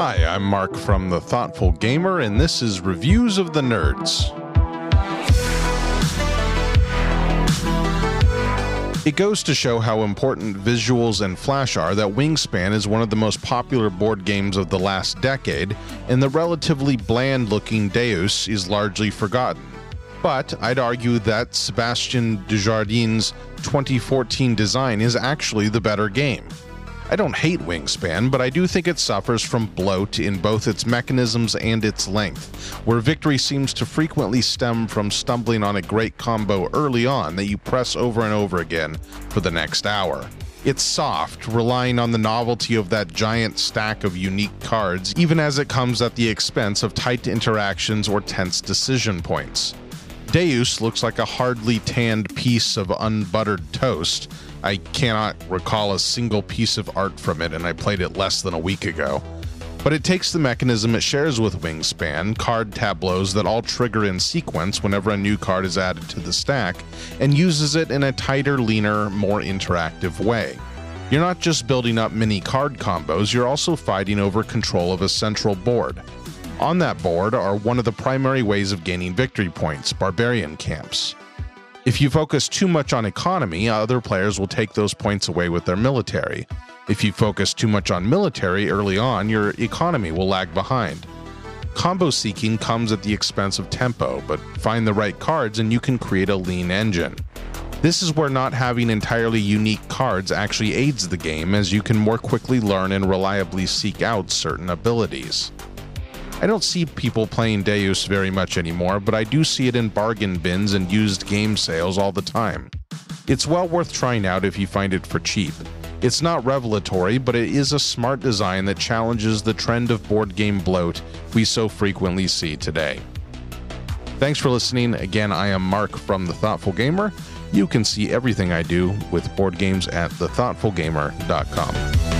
Hi, I'm Mark from The Thoughtful Gamer, and this is Reviews of the Nerds. It goes to show how important visuals and flash are that Wingspan is one of the most popular board games of the last decade, and the relatively bland looking Deus is largely forgotten. But I'd argue that Sebastian Dujardin's 2014 design is actually the better game. I don't hate Wingspan, but I do think it suffers from bloat in both its mechanisms and its length, where victory seems to frequently stem from stumbling on a great combo early on that you press over and over again for the next hour. It's soft, relying on the novelty of that giant stack of unique cards, even as it comes at the expense of tight interactions or tense decision points. Deus looks like a hardly tanned piece of unbuttered toast, I cannot recall a single piece of art from it, and I played it less than a week ago. But it takes the mechanism it shares with Wingspan, card tableaus that all trigger in sequence whenever a new card is added to the stack, and uses it in a tighter, leaner, more interactive way. You're not just building up mini card combos, you're also fighting over control of a central board. On that board are one of the primary ways of gaining victory points barbarian camps. If you focus too much on economy, other players will take those points away with their military. If you focus too much on military early on, your economy will lag behind. Combo seeking comes at the expense of tempo, but find the right cards and you can create a lean engine. This is where not having entirely unique cards actually aids the game, as you can more quickly learn and reliably seek out certain abilities. I don't see people playing Deus very much anymore, but I do see it in bargain bins and used game sales all the time. It's well worth trying out if you find it for cheap. It's not revelatory, but it is a smart design that challenges the trend of board game bloat we so frequently see today. Thanks for listening. Again, I am Mark from The Thoughtful Gamer. You can see everything I do with board games at thethoughtfulgamer.com.